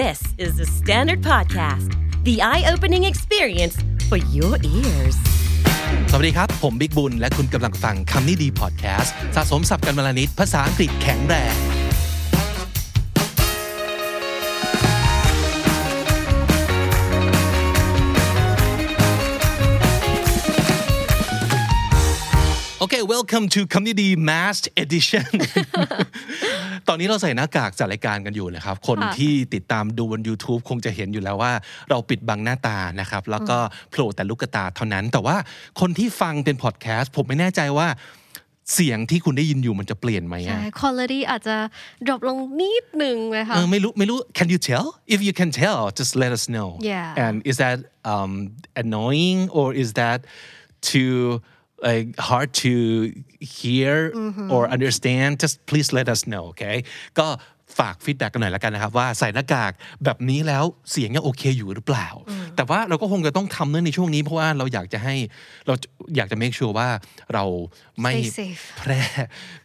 This is the Standard Podcast, the eye opening experience for your ears. สวัสดีครับ ผมบิ๊กบุญ และคุณกำลังฟังคำนี้ดีพอดแคสต์สะสมสับกันวลนิดภาษาอังกฤษแข็งแรง welcome to Community Masked Edition ตอนนี้เราใส่หน้ากากจัดรายการกันอยู่นะครับ คนที่ติดตามดูบน YouTube คงจะเห็นอยู่แล้วว่า เราปิดบังหน้าตานะครับ แล้วก็โผล่แต่ลูกตาเท่านั้น แต่ว่าคนที่ฟังเป็นพอดแคสต์ผมไม่แน่ใจว่าเสียงที่คุณได้ยินอยู่มันจะเปลี่ยนไหมอะใช่ quality อาจจะ drop ลงนิดหนึ่งไหมคะเออไม่รู้ไม่รู้ can you tell if you can tell just let us know Yeah. and is that um, annoying or is that too like hard to hear or understand just please let us know okay ก็ฝากฟีดแบ็กกันหน่อยแล้วกันนะครับ ว่าใส่หน้ากากแบบนี้แล้วเสียงยังโอเคอยู่หรือเปล่า แต่ว่าเราก็คงจะต้องทำเนื่องในช่วงนี้เพราะว่าเราอยากจะให้เราอยากจะ make sure ว่าเราไม่ Stay safe แพร่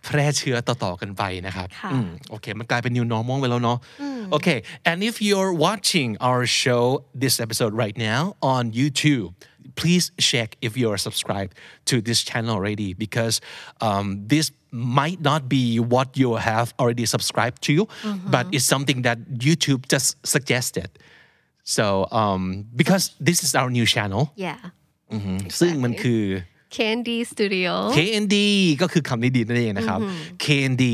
แพร่เชื้อต่อๆกันไปนะครับค่ะอืมโอเคมันกลายเป็น new normal ไปแล้วเนาะโอเค and if you're watching our show this episode right now on YouTube please check if you're subscribed to this channel already because um, this might not be what you have already subscribed to but it's something that YouTube just suggested so um, because this is our new channel yeah ซึ่งมันคือ Candy Studio KND ก็คือคำนี้ดีนั่นเองนะครับ KND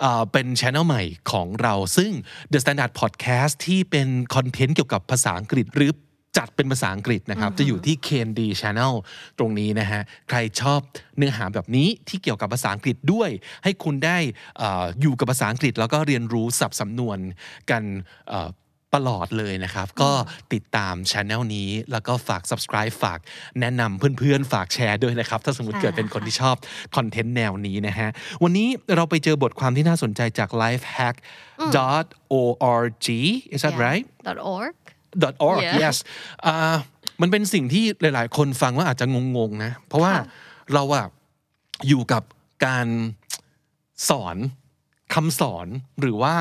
เอ่อเป็นช anel ใหม่ของเรา ซึ่ง The Standard Podcast ที่เป็นคอนเทนต์เกี่ยวกับภาษาอังกฤษ หรือ จัดเป็นภาษาอังกฤษนะครับ จะอยู่ที่ KND Channel ตรงนี้นะฮะ ใครชอบเนื้อหาแบบนี้ที่เกี่ยวกับภาษาอังกฤษด้วย ให้คุณได้เอออยู่กับภาษาอังกฤษ แล้วก็เรียนรู้ศัพท์สำนวนกันเอ่อตลอดเลยนะครับ ก็ติดตามช anel นี้ แล้วก็ฝาก subscribe ฝากแนะนำเพื่อนๆ ฝากแชร์ด้วยนะครับ ถ้าสมมติใช่เกิดเป็นคนค่ะที่ชอบคอนเทนต์แนวนี้นะฮะ วันนี้เราไปเจอบทความที่น่าสนใจจาก lifehack.org is that Yeah. right dot org .org Yeah. yes อ่ามันเป็นสิ่งที่หลาย ๆ คนฟังว่าอาจจะงงๆนะ เพราะว่าค่ะเราอะอยู่กับการสอนคำสอนหรือว่า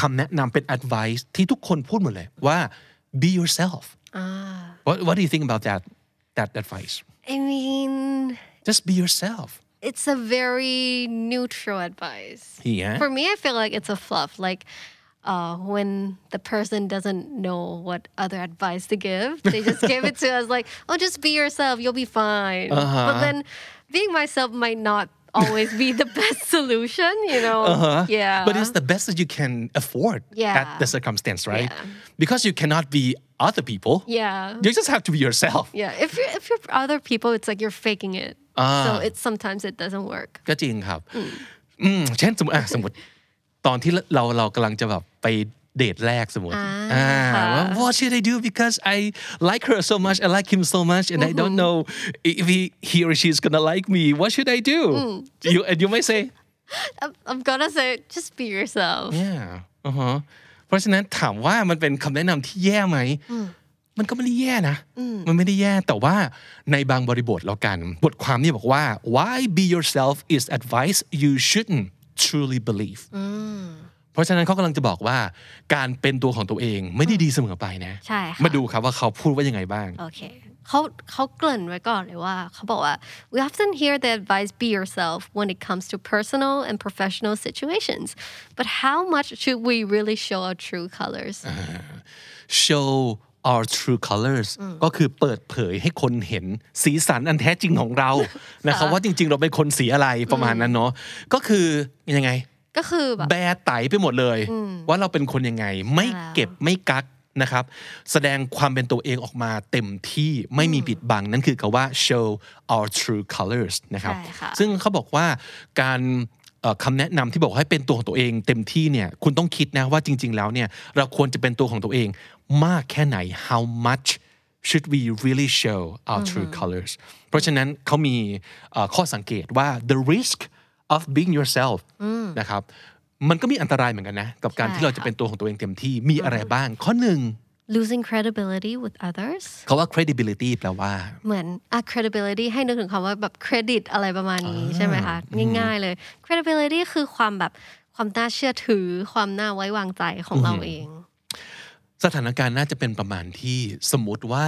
คำแนะนำเป็น advice ที่ทุกคนพูดหมดเลยว่า be yourself อ่า what what do you think about that that advice I mean just be yourself it's a very neutral advice yeah for me I feel like it's a fluff like uh, when the person doesn't know what other advice to give they just give it to us like oh just be yourself you'll be fine but then being myself might not always be the best solution you know yeah but it's the best that you can afford Yeah. at the circumstance right Yeah. because you cannot be other people yeah you just have to be yourself Yeah, if you're if you're other people, it's like you're faking it. So it's sometimes it doesn't work. ก็จริงครับ อืมเช่นสมมติอ่ะสมมติ ตอนที่เราเรากำลังจะแบบไปเดทแรกสมมติอ่าอ่าว่า what should I do because I like her so much I like him so much and I don't know if he, he or she's gonna like me what should I do you and you might say I'm, I'm gonna say just be yourself. yeah อือฮะเพราะฉะนั้นถามว่ามันเป็นคำแนะนำที่แย่ไหมมันก็ไม่ได้แย่นะ มันไม่ได้แย่ แต่ว่าในบางบริบทแล้วกัน บทความนี่บอกว่า why be yourself is advice you shouldn't truly believe เพราะฉะนั้นเขากำลังจะบอกว่า การเป็นตัวของตัวเองไม่ได้ดีเสมอไปนะ ใช่ค่ะมาดูครับว่าเขาพูดว่ายังไงบ้าง โอเคเขาเขาเกริ่นไว้ก่อนเลยว่าเขาบอกว่า we often hear the advice be yourself when it comes to personal and professional situations but how much should we really show our true colors show our true colors ก็คือเปิดเผยให้คนเห็นสีสันอันแท้จริงของเรานะครับว่าจริง ๆ เราเป็นคนสีอะไรประมาณนั้นเนาะก็คือยังไง ก็คือแบบแบร์ไตไปหมดเลย ว่าเราเป็นคนยังไง ไม่ใช่แล้วเก็บไม่กักนะครับ แสดงความเป็นตัวเองออกมาเต็มที่ไม่มีปิดบัง นั่นคือคำว่า show our true colors นะครับใช่ค่ะซึ่งเขาบอกว่าการเอ่อ คำแนะนำที่บอกให้เป็นตัวของตัวเอง เต็มที่เนี่ยคุณต้องคิดนะว่าจริง ๆ แล้วเนี่ยเราควรจะเป็นตัวของตัวเองมากแค่ไหน how much should we really show our true colors เพราะฉะนั้นเขามีเอ่อข้อสังเกตว่า the risk of being yourself นะครับมันก็มีอันตรายเหมือนกันนะ กับการใช่ที่เราจะค่ะเป็นตัวของตัวเองเต็มที่มีอะไรบ้าง ข้อหนึ่ง losing credibility with others เขาว่า credibility แปลว่า เหมือนอะ credibility ให้นึกถึงคำว่าแบบ credit อะไรประมาณนี้ใช่ไหมคะง่ายๆเลย credibility คือความแบบความน่าเชื่อถือ ความน่าไว้วางใจของเราเอง สถานการณ์น่าจะเป็นประมาณที่สมมติว่า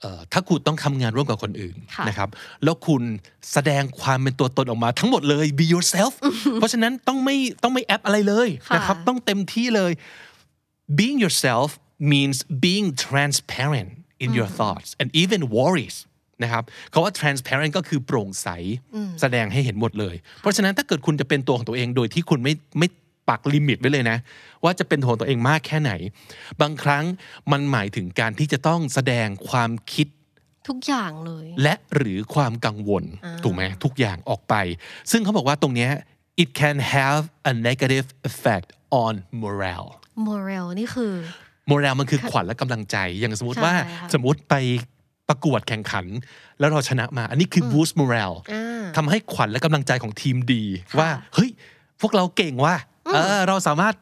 เอ่อถ้าคุณต้องทำงานร่วมกับคนอื่นค่ะนะครับ แล้วคุณแสดงความเป็นตัวตนออกมาทั้งหมดเลย be yourself เพราะฉะนั้นต้องไม่ต้องไม่แอปอะไรเลยค่ะนะครับ ต้องเต็มที่เลย being yourself means being transparent in your thoughts and even worries นะครับคาว่า transparent ก็คือโปร่งใสแสดงให้เห็นหมดเลย เพราะฉะนั้นถ้าเกิดคุณจะเป็นตัวของตัวเองโดยที่คุณไม่ไม่ปักลิมิตไว้เลยนะ ว่าจะเป็นตัวของตัวเองมากแค่ไหน บางครั้งมันหมายถึงการที่จะต้องแสดงความคิดทุกอย่างเลย และหรือความกังวลถูกไหมทุกอย่างออกไป ซึ่งเขาบอกว่าตรงเนี้ย it can have a negative effect on morale moral นี่คือ โมเรลมันคือขวัญและกำลังใจ อย่างสมมติว่าใช่ค่ะสมมติไปประกวดแข่งขัน แล้วเราชนะมา อันนี้คือ boost morale อ่าทำให้ขวัญและกำลังใจของทีมดี ว่า เฮ้ย พวกเราเก่งว่ะเออเราสามารถ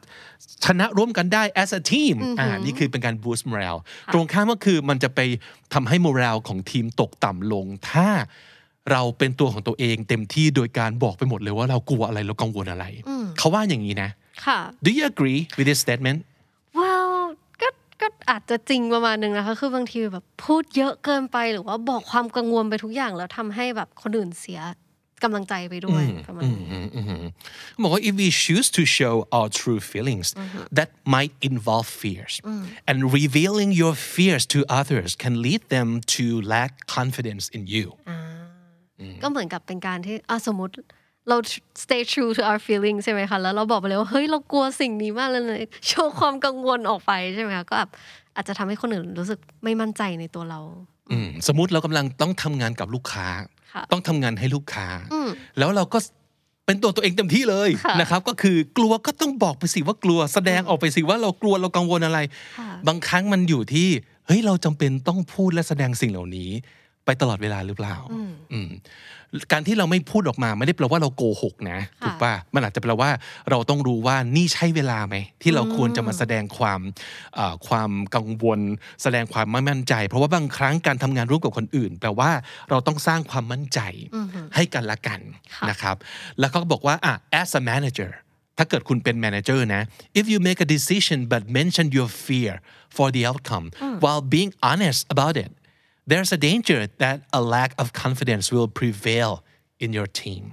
ชนะร่วมกันได้ as a team อ่านี่คือเป็นการ boost morale ตรงข้ามก็คือมันจะไปทำให้ morale ของทีมตกต่ำลง ถ้าเราเป็นตัวของตัวเองเต็มที่โดยการบอกไปหมดเลยว่าเรากลัวอะไรเรากังวลอะไร เขาว่าอย่างนี้นะค่ะ Do you agree with this statement well ก็ก็ อาจจะจริงประมาณนึงนะคะ คือบางทีแบบพูดเยอะเกินไปหรือว่าบอกความกังวลไปทุกอย่าง แล้วทำให้แบบคนอื่นเสียกำลังใจไปด้วยประมาณนี้เขาบอกว่า if we choose to show our true feelings that might involve fears and revealing your fears to others can lead them to lack confidence in you ก็เหมือนกับเป็นการที่อะสมมติ เรา stay true to our feelings ใช่ไหมคะแล้วเราบอกไปเลยว่าเฮ้ยเรากลัวสิ่งนี้มากเลยโชว์ความกังวลออกไปใช่ไหมคะก็แบบอาจจะทำให้คนอื่นรู้สึกไม่มั่นใจในตัวเราอืมสมมติเรากำลังต้องทำงานกับลูกค้าค่ะต้องทำงานให้ลูกค้า แล้วเราก็เป็นตัวตัวเองเต็มที่เลยค่ะนะครับ ก็คือกลัวก็ต้องบอกไปสิว่ากลัว แสดงออกไปสิว่าเรากลัวเรากังวลอะไรค่ะบางครั้งมันอยู่ที่เฮ้ยเราจำเป็นต้องพูดและแสดงสิ่งเหล่านี้ ไปตลอดเวลาหรือเปล่าอืมการที่เราไม่พูดออกมาไม่ได้แปลว่าเราโกหกนะค่ะถูกป่ะมันอาจจะแปลว่าเราต้องรู้ว่านี่ใช่เวลาไหมที่เราควรจะมาแสดงความเอ่อความกังวล แสดงความไม่มั่นใจ เพราะว่าบางครั้งการทำงานร่วมกับคนอื่น แปลว่าเราต้องสร้างความมั่นใจให้กันละกันค่ะนะครับ แล้วเขาก็บอกว่าอะ as a manager ถ้าเกิดคุณเป็น manager นะ if you make a decision but mention your fear for the outcome while being honest about it there's a danger that a lack of confidence will prevail in your team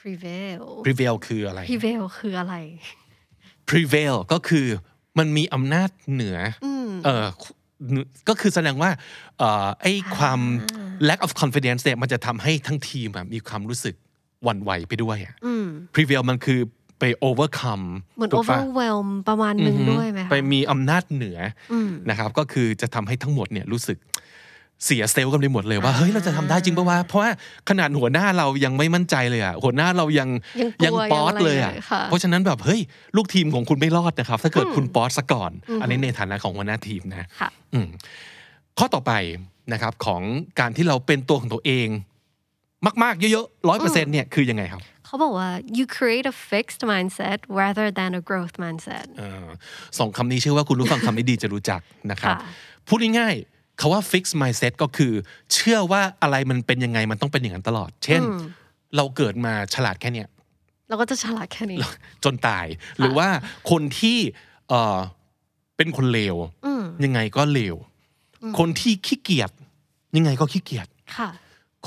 prevail prevail คืออะไร prevail คืออะไร prevail ก็คือมันมีอำนาจเหนืออเออก็คือแสดงว่าเอ่อไอ้ความ lack of confidence เนี่ยมันจะทำให้ทั้งทีมอะมีความรู้สึกหวั่นไหวไปด้วยอะ prevail มันคือไป overcome เหมือนถูกปะ overwhelm ประมาณนึงด้วยไหมคะไปมีอำนาจเหนืออนะครับก็คือจะทำให้ทั้งหมดเนี่ยรู้สึก เสียเซลล์กันไปหมดเลยว่าเฮ้ยเราจะทำได้จริงปะวะเพราะว่าขนาดหัวหน้าเรายังไม่มั่นใจเลยอะหัวหน้าเรายังยังกลัวป๊อตยังอะไรเลยอะเลยค่ะเพราะฉะนั้นแบบเฮ้ยลูกทีมของคุณไม่รอดนะครับ ถ้าเกิดคุณป๊อตซะก่อน อันนี้ในฐานะของหัวหน้าทีมนะค่ะอืมข้อต่อไปนะครับของการที่เราเป็นตัวของตัวเอง มาก ๆ เยอะๆร้อยเปอร์เซ็นต์เนี่ยคือยังไงครับเขาบอกว่า you create a fixed mindset rather than a growth mindset เออสองคำนี้เชื่อว่าคุณผู้ฟังคำนี้ดีจะรู้จักนะครับค่ะพูดง่ายๆ คาว่า fix mindset ก็คือ เชื่อว่าอะไรมันเป็นยังไงมันต้องเป็นอย่างนั้นตลอด เช่น เราเกิดมาฉลาดแค่เนี้ยเราก็จะฉลาดแค่นี้ จนตาย หรือว่าคนที่เอ่อเป็นคนเลวยังไงก็เลวคนที่ขี้เกียจยังไงก็ขี้เกียจค่ะ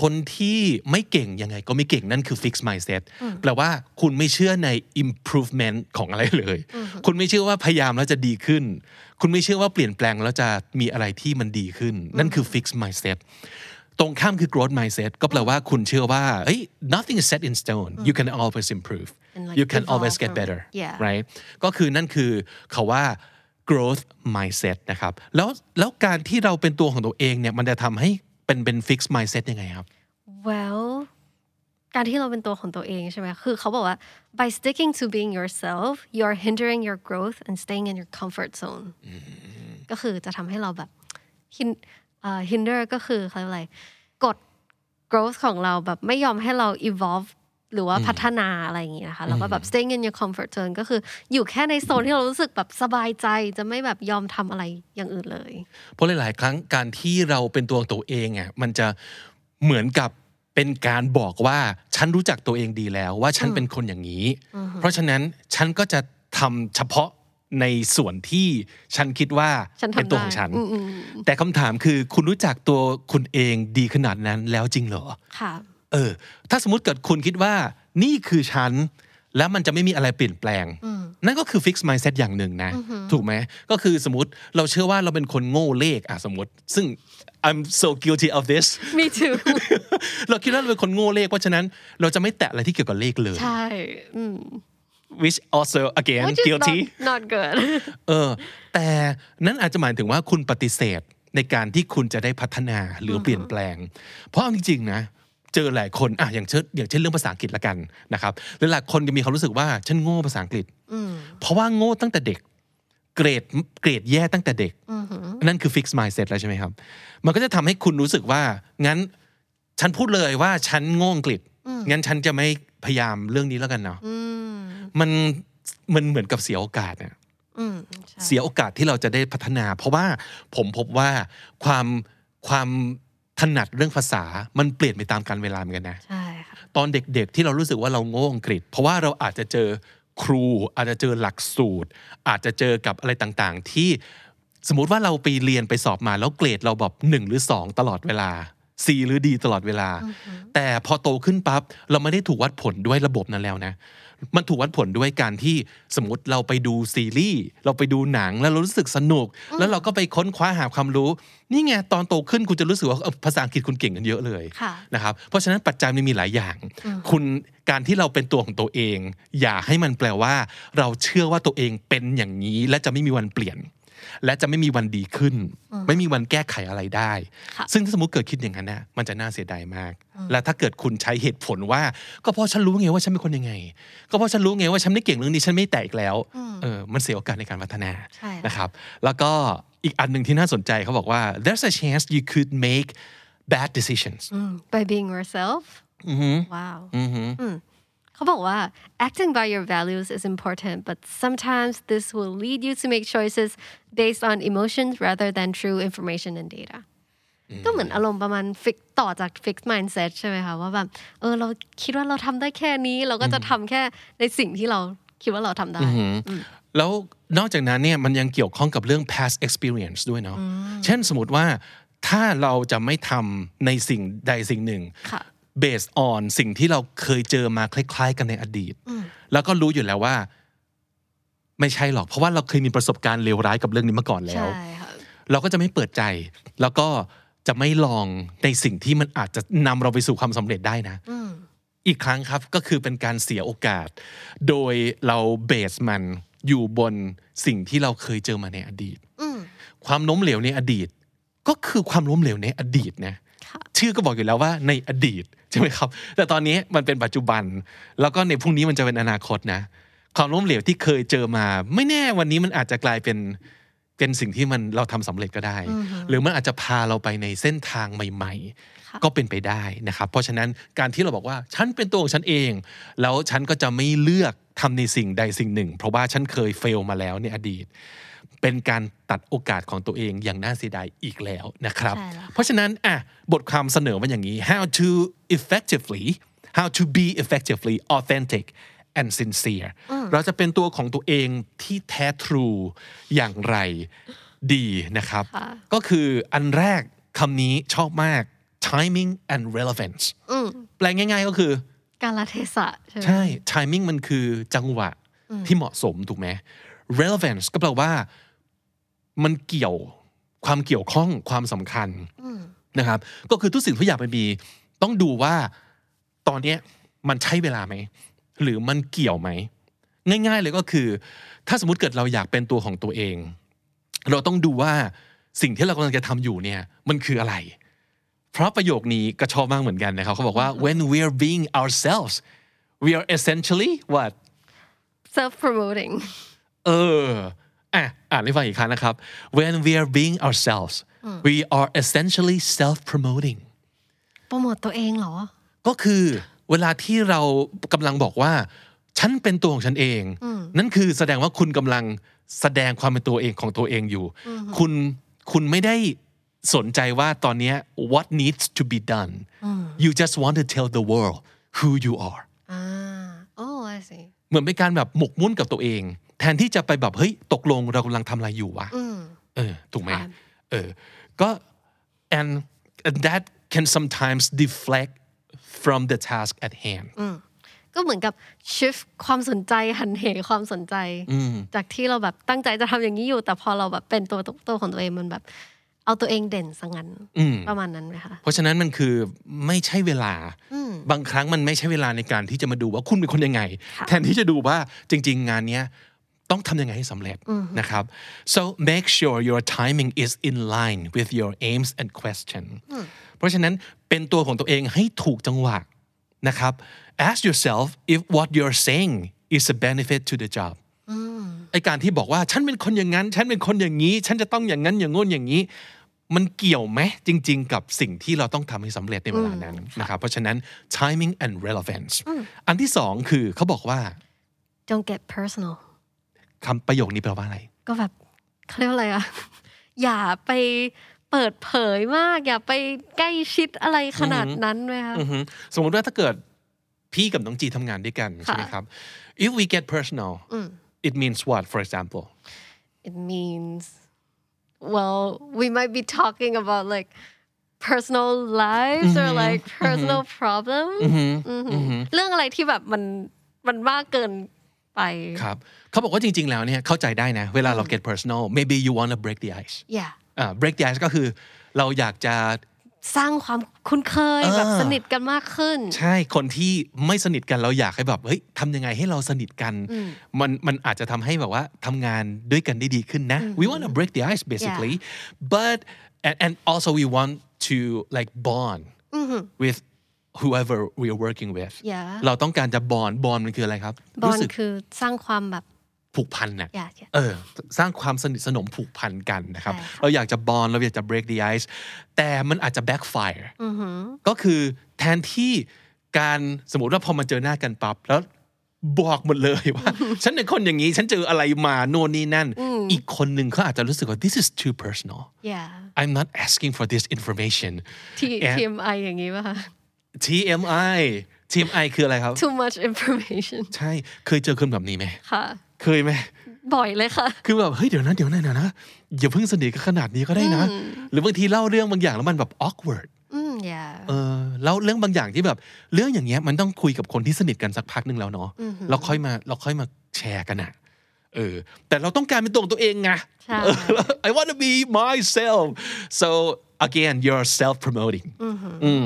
คนที่ไม่เก่งยังไงก็ไม่เก่งนั่นคือ fix mindset แปลว่าคุณไม่เชื่อใน improvement ของอะไรเลย คุณไม่เชื่อว่าพยายามแล้วจะดีขึ้น คุณไม่เชื่อว่าเปลี่ยนแปลงแล้วจะมีอะไรที่มันดีขึ้น นั่นคือ fix mindset ตรงข้ามคือ growth mindset ก็แปลว่าคุณเชื่อว่าเฮ้ย nothing is set in stone you can always improve And like you can evolve always get from- better Yeah. right ก็คือนั่นคือเขาว่า growth mindset นะครับ แล้วแล้วการที่เราเป็นตัวของตัวเองเนี่ยมันจะทำให้ เป็นเป็น fix mindset ยังไงครับ well การที่เราเป็นตัวของตัวเองใช่ไหมคือเขาบอกว่า by sticking to being yourself you're hindering your growth and staying in your comfort zone ก็คือจะทำให้เราแบบ hin- เอ่อ hinder ก็คือเขาเรียกอะไรกด growth ของเราแบบไม่ยอมให้เรา evolve หรือว่าพัฒนาอะไรอย่างงี้นะคะแล้วก็แบบ staying in your comfort zone ก็คืออยู่แค่ในโซนที่เรารู้สึกแบบสบายใจจะไม่แบบยอมทำอะไรอย่างอื่นเลย เพราะหลาย ๆ ครั้งการที่เราเป็นตัวของตัวเองอะมันจะเหมือนกับเป็นการบอกว่าฉันรู้จักตัวเองดีแล้วว่าฉันเป็นคนอย่างนี้ เพราะฉะนั้นฉันก็จะทำเฉพาะในส่วนที่ฉันคิดว่าฉันทำเป็นตัวของฉันได้อืมแต่คำถามคือคุณรู้จักตัวคุณเองดีขนาดนั้นแล้วจริงเหรอค่ะ เออ ถ้าสมมติเกิดคุณคิดว่า นี่คือฉัน แล้วมันจะไม่มีอะไรเปลี่ยนแปลง นั่นก็คือ fix mindset อย่างหนึ่งนะ ถูกไหม ก็คือสมมติเราเชื่อว่าเราเป็นคนโง่เลขอะสมมติ ซึ่ง I'm so guilty of this me too เราคิดว่าเราเป็นคนโง่เลขเพราะฉะนั้น เราจะไม่แตะอะไรที่เกี่ยวกับเลขเลย ใช่อืม which also again which is guilty not not good เออ แต่นั้นอาจจะหมายถึงว่าคุณปฏิเสธในการที่คุณจะได้พัฒนาหรือเปลี่ยนแปลง เพราะเอาจริงๆนะ เจอหลายคนอะอย่างเช่นอย่างเช่นเรื่องภาษาอังกฤษละกันนะครับหลายๆคนจะมีความรู้สึกว่าฉันโง่ภาษาอังกฤษเพราะว่าโง่ตั้งแต่เด็กเกรดเกรดแย่ตั้งแต่เด็กนั่นคือ fix mindset แล้วใช่ไหมครับ มันก็จะทำให้คุณรู้สึกว่า งั้นฉันพูดเลยว่าฉันโง่อังกฤษ งั้นฉันจะไม่พยายามเรื่องนี้แล้วกันเนาะมันมันเหมือนกับเสียโอกาสเนี่ยอืมใช่เสียโอกาสที่เราจะได้พัฒนา เพราะว่าผมพบว่าความความ ถนัดเรื่องภาษามันเปลี่ยนไปตามการเวลาเหมือนกันนะใช่ค่ะตอนเด็กๆที่เรารู้สึกว่าเราโง่อังกฤษ เพราะว่าเราอาจจะเจอครู อาจจะเจอหลักสูตร อาจจะเจอกับอะไรต่างๆ ที่สมมุติว่าเราไปเรียนไปสอบมาแล้วเกรดเราแบบหนึ่งหรือสองตลอดเวลา C หรือดีตลอดเวลา แต่พอโตขึ้นปั๊บเราไม่ได้ถูกวัดผลด้วยระบบนั้นแล้วนะ มันถูกวัดผลด้วยการที่สมมติเราไปดูซีรีส์เราไปดูหนังแล้วเรารู้สึกสนุก แล้วเราก็ไปค้นคว้าหาความรู้ นี่ไงตอนโตขึ้นคุณจะรู้สึกว่าเออภาษาอังกฤษคุณเก่งกันเยอะเลยค่ะนะครับเพราะฉะนั้นปัจจัยมันมีหลายอย่าง คุณการที่เราเป็นตัวของตัวเอง อย่าให้มันแปลว่า เราเชื่อว่าตัวเองเป็นอย่างนี้ และจะไม่มีวันเปลี่ยน และจะไม่มีวันดีขึ้น ไม่มีวันแก้ไขอะไรได้ค่ะซึ่งถ้าสมมติเกิดคิดอย่างนั้นนะมันจะน่าเสียดายมาก และถ้าเกิดคุณใช้เหตุผลว่า ก็เพราะฉันรู้ไงว่าฉันเป็นคนยังไง ก็เพราะฉันรู้ไงว่าฉันไม่เก่งเรื่องนี้ฉันไม่แตกแล้วเออมันเสียโอกาสในการพัฒนาใช่ค่ะนะครับ แล้วก็อีกอันหนึ่งที่น่าสนใจเขาบอกว่า there's a chance you could make bad decisions by being yourself ว้าวอืม เขาบอกว่า acting by your values is important but sometimes this will lead you to make choices based on emotions rather than true information and data ก็เหมือนอารมณ์ประมาณ fix ต่อจาก fix mindset ใช่ไหมคะว่าแบบเออเราคิดว่าเราทำได้แค่นี้ เราก็จะทำแค่ในสิ่งที่เราคิดว่าเราทำได้แล้วนอกจากนั้นเนี่ยมันยังเกี่ยวข้องกับเรื่อง past experience ด้วยเนาะเช่นสมมติว่าถ้าเราจะไม่ทำในสิ่งใดสิ่งหนึ่งค่ะ based on สิ่งที่เราเคยเจอมาคล้ายๆ กันในอดีต แล้วก็รู้อยู่แล้วว่า ไม่ใช่หรอก เพราะว่าเราเคยมีประสบการณ์เลวร้ายกับเรื่องนี้มาก่อนแล้วใช่ค่ะเราก็จะไม่เปิดใจ แล้วก็จะไม่ลองในสิ่งที่มันอาจจะนำเราไปสู่ความสำเร็จได้นะอีกครั้งครับก็คือเป็นการเสียโอกาส โดยเราเบสมันอยู่บนสิ่งที่เราเคยเจอมาในอดีตความล้มเหลวในอดีต ก็คือความล้มเหลวในอดีตนะค่ะ ชื่อก็บอกอยู่แล้วว่าในอดีตใช่ไหมครับ แต่ตอนนี้มันเป็นปัจจุบัน แล้วก็ในพรุ่งนี้มันจะเป็นอนาคตนะความล้มเหลวที่เคยเจอมา ไม่แน่วันนี้มันอาจจะกลายเป็นเป็นสิ่งที่มันเราทำสำเร็จก็ได้ หรือมันอาจจะพาเราไปในเส้นทางใหม่ค่ะๆก็เป็นไปได้นะครับ เพราะฉะนั้นการที่เราบอกว่าฉันเป็นตัวของฉันเอง แล้วฉันก็จะไม่เลือกทำในสิ่งใดสิ่งหนึ่ง เพราะว่าฉันเคยเฟลมาแล้วในอดีต เป็นการตัดโอกาสของตัวเองอย่างน่าเสียดายอีกแล้วนะครับใช่แล้วค่ะเพราะฉะนั้นอะบทความเสนอมาอย่างนี้ how to effectively how to be effectively authentic and sincere เราจะเป็นตัวของตัวเองที่แท้ทรูอย่างไรดีนะครับค่ะก็คืออันแรกคำนี้ชอบมาก timing and relevance แปลง่ายๆก็คือ การละเทศะใช่ไหมใช่ timing มันคือจังหวะที่เหมาะสมถูกไหม relevance ก็แปลว่า มันเกี่ยวความเกี่ยวข้องความสำคัญนะครับ ก็คือทุกสิ่งทุกอย่างมันมีต้องดูว่าตอนเนี้ยมันใช้เวลาไหม หรือมันเกี่ยวไหม ง่าย ๆ เลยก็คือ ถ้าสมมติเกิดเราอยากเป็นตัวของตัวเอง เราต้องดูว่าสิ่งที่เรากำลังจะทำอยู่เนี่ยมันคืออะไร เพราะประโยคนี้ก็ชอบมากเหมือนกันนะครับเขาบอกว่า when we are being ourselves we are essentially what self promoting เออ อะอ่านให้ฟังอีกครั้งนะครับ when we are being ourselves we are essentially self promoting โปรโมตตัวเองเหรอ ก็คือเวลาที่เรากำลังบอกว่า ฉันเป็นตัวของฉันเอง นั่นคือแสดงว่าคุณกำลังแสดงความเป็นตัวเองของตัวเองอยู่ คุณคุณไม่ได้สนใจว่าตอนเนี้ย what needs to be done you just want to tell the world who you are อ่า oh I see เหมือนเป็นการแบบหมกมุ่นกับตัวเอง แทนที่จะไปแบบเฮ้ยตกลงเรากำลังทำอะไรอยู่วะเออถูกไหมค่ะเออก็ and and that can sometimes deflect from the task at hand ก็เหมือนกับ shift ความสนใจหันเหความสนใจ จากที่เราแบบตั้งใจจะทำอย่างนี้อยู่ แต่พอเราแบบเป็นตัวตัวของตัวเองมันแบบ เอาตัวเองเด่นซะงั้นประมาณนั้นไหมคะเพราะฉะนั้นมันคือไม่ใช่เวลา บางครั้งมันไม่ใช่เวลาในการที่จะมาดูว่าคุณเป็นคนยังไงค่ะแทนที่จะดูว่าจริง ๆ งานเนี้ยต้องทำยังไงให้สำเร็จนะครับ so make sure your timing is in line with your aims and question เพราะฉะนั้นเป็นตัวของตัวเองให้ถูกจังหวะนะครับ ask yourself if what you're saying is a benefit to the job ไอการที่บอกว่าฉันเป็นคนอย่างนั้น ฉันเป็นคนอย่างนี้ ฉันจะต้องอย่างนั้นอย่างงู้นอย่างนี้ มันเกี่ยวไหมจริง ๆ กับสิ่งที่เราต้องทำให้สำเร็จในเวลานั้นนะครับเพราะฉะนั้น timing and relevance อันที่สองคือเขาบอกว่า don't get personal คำประโยคนี้แปลว่าอะไร ก็แบบเขาเรียกว่าอะไรอะอย่าไปเปิดเผยมาก อย่าไปใกล้ชิดอะไรขนาดนั้นไหมคะอือฮึสมมติว่าถ้าเกิดพี่กับน้องจีทำงานด้วยกันใช่ไหมครับ if we get personal it means what for example it means well we might be talking about like personal lives or like personal problems อือหือเรื่องอะไรที่แบบมันมันมากเกินไป ครับเขาบอกว่าจริง ๆ แล้วเนี่ยเข้าใจได้นะ เวลาเรา get personal maybe you want to break the ice yeah อ่า break the ice ก็คือเราอยากจะ สร้างความคุ้นเคยแบบสนิทกันมากขึ้น ใช่คนที่ไม่สนิทกันเราอยากให้แบบเฮ้ยทำยังไงให้เราสนิทกันมันมันอาจจะทำให้แบบว่าทำงานด้วยกันได้ดีขึ้นนะ we want to break the ice basically but and, and also we want to like bond with whoever we are working with Yeah เราต้องการจะบอนบอนมันคืออะไรครับบอรู้ลสึกคือสร้างความแบบ ผูกพันน่ะ Yeah, yeah. เออสร้างความสนิทสนมผูกพันกันนะครับใช่ค่ะเราอยากจะบอลเราอยากจะ break the ice แต่มันอาจจะ backfire ก็คือแทนที่การสมมติว่าพอมาเจอหน้ากันปั๊บแล้วบอกหมดเลยว่า ฉันเป็นคนอย่างนี้ ฉันเจออะไรมาโน่นนี่นั่น อีกคนหนึ่งเขาอาจจะรู้สึกว่า this is too personal yeah I'm not asking for this information ที่ And TMI อย่างนี้ป่ะคะ TMI TMI คืออะไรครับ too much information ใช่เคยเจอคนแบบนี้ไหมค่ะ เคยไหมบ่อยเลยค่ะ คือแบบเฮ้ยเดี๋ยวนะเดี๋ยวนะเดี๋ยวนะอย่าเพิ่งสนิทกันขนาดนี้ก็ได้นะ หรือบางทีเล่าเรื่องบางอย่างแล้วมันแบบ awkward อืม yeah เออแล้วเรื่องบางอย่างที่แบบ เรื่องอย่างเงี้ยมันต้องคุยกับคนที่สนิทกันสักพักหนึ่งแล้วเนาะเราค่อยมาเราค่อยมาแชร์กันอะเออแต่เราต้องการเป็นตัวของตัวเองไงใช่เออ I want to be myself so again you're self promoting อืม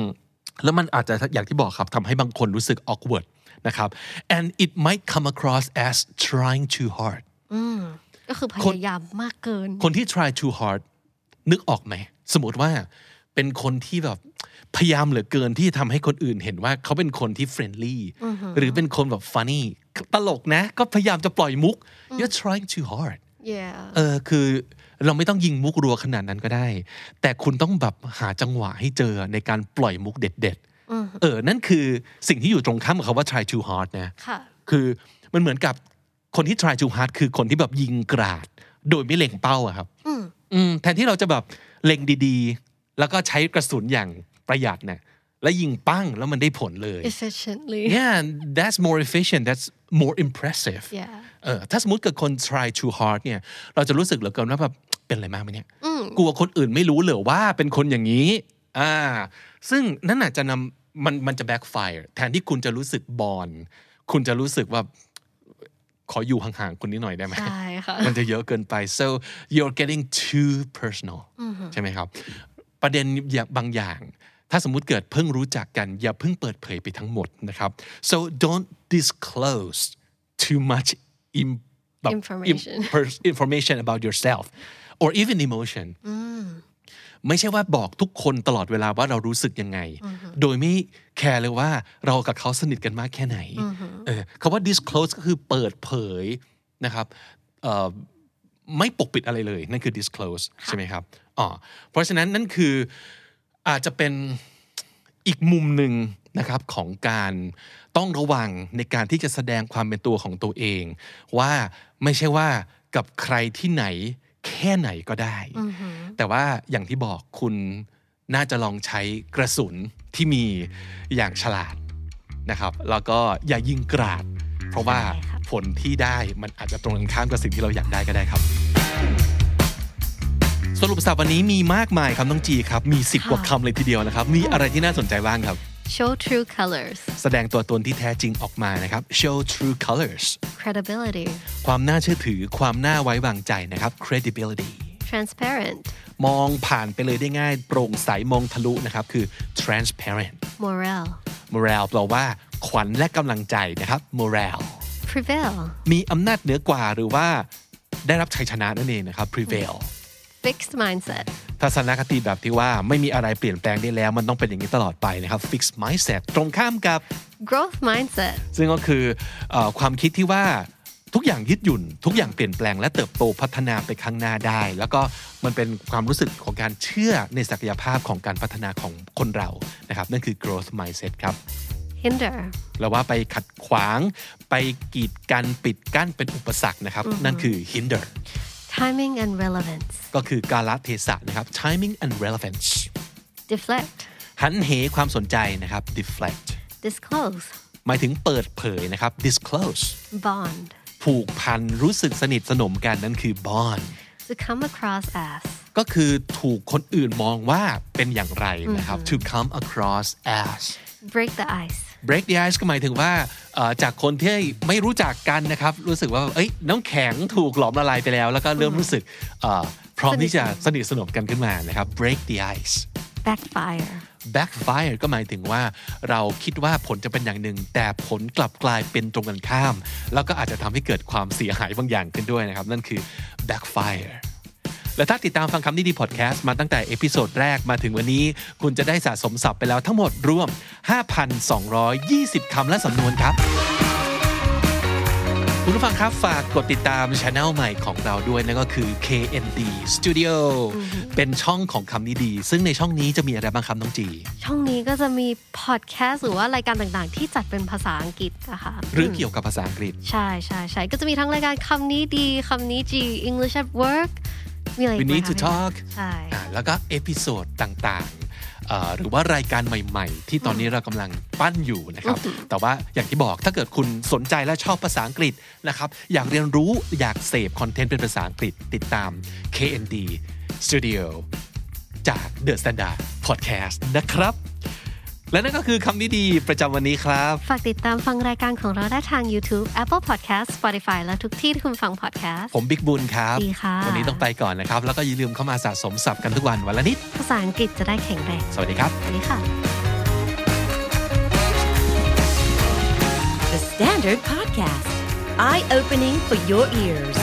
แล้วมันอาจจะอย่างที่บอกครับทำให้บางคนรู้สึก awkward นะครับ and it might come across as trying too hard ก็คือพยายามมากเกิน คนที่ try too hard นึกออกไหม สมมติว่าเป็นคนที่แบบพยายามเหลือเกินที่ทำให้คนอื่นเห็นว่าเขาเป็นคนที่ friendly หรือเป็นคนแบบ funny ตลกนะ ก็พยายามจะปล่อยมุก you're trying too hard yeah เออคือเราไม่ต้องยิงมุกรัวขนาดนั้นก็ได้ แต่คุณต้องแบบหาจังหวะให้เจอในการปล่อยมุกเด็ดๆ เออ นั่นคือสิ่งที่อยู่ตรงข้ามกับคำว่า try too hard นะค่ะคือมันเหมือนกับคนที่ try too hard คือคนที่แบบยิงกราด โดยไม่เล็งเป้าอะครับอืมแทนที่เราจะแบบเล็งดีๆ แล้วก็ใช้กระสุนอย่างประหยัดเนี่ยแล้วยิงปั้งแล้วมันได้ผลเลย efficiently yeah that's more efficient that's more impressive yeah เออถ้าสมมติเกิดคน try too hard เนี่ย เราจะรู้สึกเหลือเกินว่าแบบเป็นอะไรมากไหมเนี่ย กลัวคนอื่นไม่รู้เหรือว่าเป็นคนอย่างนี้ อ่าซึ่งนั่นอาจจะนำมันมันจะ backfire แทนที่คุณจะรู้สึกบอลคุณจะรู้สึกว่าขออยู่ห่างๆคุณนิดหน่อยได้ไหมใช่ค่ะมันจะเยอะเกินไป so you're getting too personal ใช่ไหมครับ ประเด็นอย่างบางอย่าง ถ้าสมมุติเกิดเพิ่งรู้จักกัน อย่าเพิ่งเปิดเผยไปทั้งหมดนะครับ so don't disclose too much in แบบ Information im- pers- information about yourself or even emotion ไม่ใช่ว่าบอกทุกคนตลอดเวลาว่าเรารู้สึกยังไง โดยไม่แคร์เลยว่าเรากับเขาสนิทกันมากแค่ไหนเออคำว่า disclose ก็คือเปิดเผยนะครับเอ่อไม่ปกปิดอะไรเลย นั่นคือ disclose ใช่ไหมครับอ๋อเพราะฉะนั้นนั่นคืออาจจะเป็นอีกมุมหนึ่งนะครับของการต้องระวังในการที่จะแสดงความเป็นตัวของตัวเอง ว่าไม่ใช่ว่ากับใครที่ไหน แค่ไหนก็ได้ แต่ว่าอย่างที่บอกคุณน่าจะลองใช้กระสุนที่มีอย่างฉลาดนะครับ แล้วก็อย่ายิงกราด เพราะว่าใช่ครับผลที่ได้มันอาจจะตรงกันข้ามกับสิ่งที่เราอยากได้ก็ได้ครับ สรุปสับวันนี้มีมากมายครับน้องจีครับ มี 10 กว่าคำเลยทีเดียวนะครับ มีอะไรที่น่าสนใจบ้างครับ show true colors แสดงตัวตนที่แท้จริงออกมานะครับ show true colors credibility ความน่าเชื่อถือความน่าไว้วางใจนะครับ credibility transparent มองผ่านไปเลยได้ง่าย โปร่งใสมองทะลุนะครับ คือ transparent morale morale แปลว่า ขวัญและกำลังใจนะครับ morale prevail มีอำนาจเหนือกว่าหรือว่า ได้รับชัยชนะนั่นเองนะครับ prevail fixed mindset ทัศนคติแบบที่ว่าไม่มีอะไรเปลี่ยนแปลงได้แล้ว มันต้องเป็นอย่างนี้ตลอดไปนะครับ fixed mindset ตรงข้ามกับ growth mindset ซึ่งก็คือเออความคิดที่ว่าทุกอย่างยืดหยุ่น ทุกอย่างเปลี่ยนแปลงและเติบโตพัฒนาไปข้างหน้าได้ แล้วก็มันเป็นความรู้สึกของการเชื่อในศักยภาพของการพัฒนาของคนเรานะครับนั่นคือ growth mindset ครับ hinder เราว่าไปขัดขวาง ไปกีดกันปิดกั้นเป็นอุปสรรคนะครับ นั่นคือ hinder timing and relevance ก็คือกาลเทศะนะครับ timing and relevance deflect หันเหความสนใจนะครับ deflect disclose หมายถึงเปิดเผยนะครับ disclose bond ผูกพันรู้สึกสนิทสนมกันนั่นคือ bond to come across as ก็คือถูกคนอื่นมองว่าเป็นอย่างไรนะครับ to come across as break the ice break the ice ก็หมายถึงว่าเอ่อจากคนที่ไม่รู้จักกันนะครับ รู้สึกว่าเอ้ยน้ำแข็งถูกหลอมละลายไปแล้ว แล้วก็เริ่มรู้สึกเอ่อพร้อมที่จะสนิทสนมกันขึ้นมานะครับ break the ice backfire backfire ก็หมายถึงว่าเราคิดว่าผลจะเป็นอย่างหนึ่ง แต่ผลกลับกลายเป็นตรงกันข้าม แล้วก็อาจจะทำให้เกิดความเสียหายบางอย่างขึ้นด้วยนะครับ นั่นคือ backfire และถ้าติดตามฟังคำนี้ดีพอดแคสต์มาตั้งแต่ episode แรกมาถึงวันนี้ คุณจะได้สะสมศัพท์ไปแล้วทั้งหมดรวม 5,220 คำและสำนวนครับ คุณผู้ฟังครับฝากกดติดตามช anel ใหม่ของเราด้วยนั่นก็คือ KND Studio เป็นช่องของคำนี้ดี ซึ่งในช่องนี้จะมีอะไรบ้างครับน้องจี ช่องนี้ก็จะมีพอดแคสต์หรือว่ารายการต่างๆ ที่จัดเป็นภาษาอังกฤษนะคะเรื่องเกี่ยวกับภาษาอังกฤษ ใช่ใช่ใช่ก็จะมีทั้งรายการคำนี้ดีคำนี้จี English at work มีอะไรอีกไหมคะ We need to talk ใช่อ่าแล้วก็ episode ต่างๆเอ่อหรือว่ารายการใหม่ๆ ที่ตอนนี้เรากำลังปั้นอยู่นะครับ แต่ว่าอย่างที่บอกถ้าเกิดคุณสนใจและชอบภาษาอังกฤษนะครับ อยากเรียนรู้อยากเสพคอนเทนต์เป็นภาษาอังกฤษติดตาม KND Studio จาก The Standard Podcast นะครับ และนั่นก็คือคำนี้ดีประจำวันนี้ครับ ฝากติดตามฟังรายการของเราได้ทาง YouTube Apple Podcast Spotify และทุกที่ที่คุณฟัง podcast ผมบิ๊กบุญครับดีค่ะ วันนี้ต้องไปก่อนนะครับ แล้วก็อย่าลืมเข้ามาสะสมศัพท์กันทุกวันวันละนิด ภาษาอังกฤษจะได้แข็งแรง สวัสดีครับ สวัสดีค่ะ The Standard Podcast, eye opening for your ears.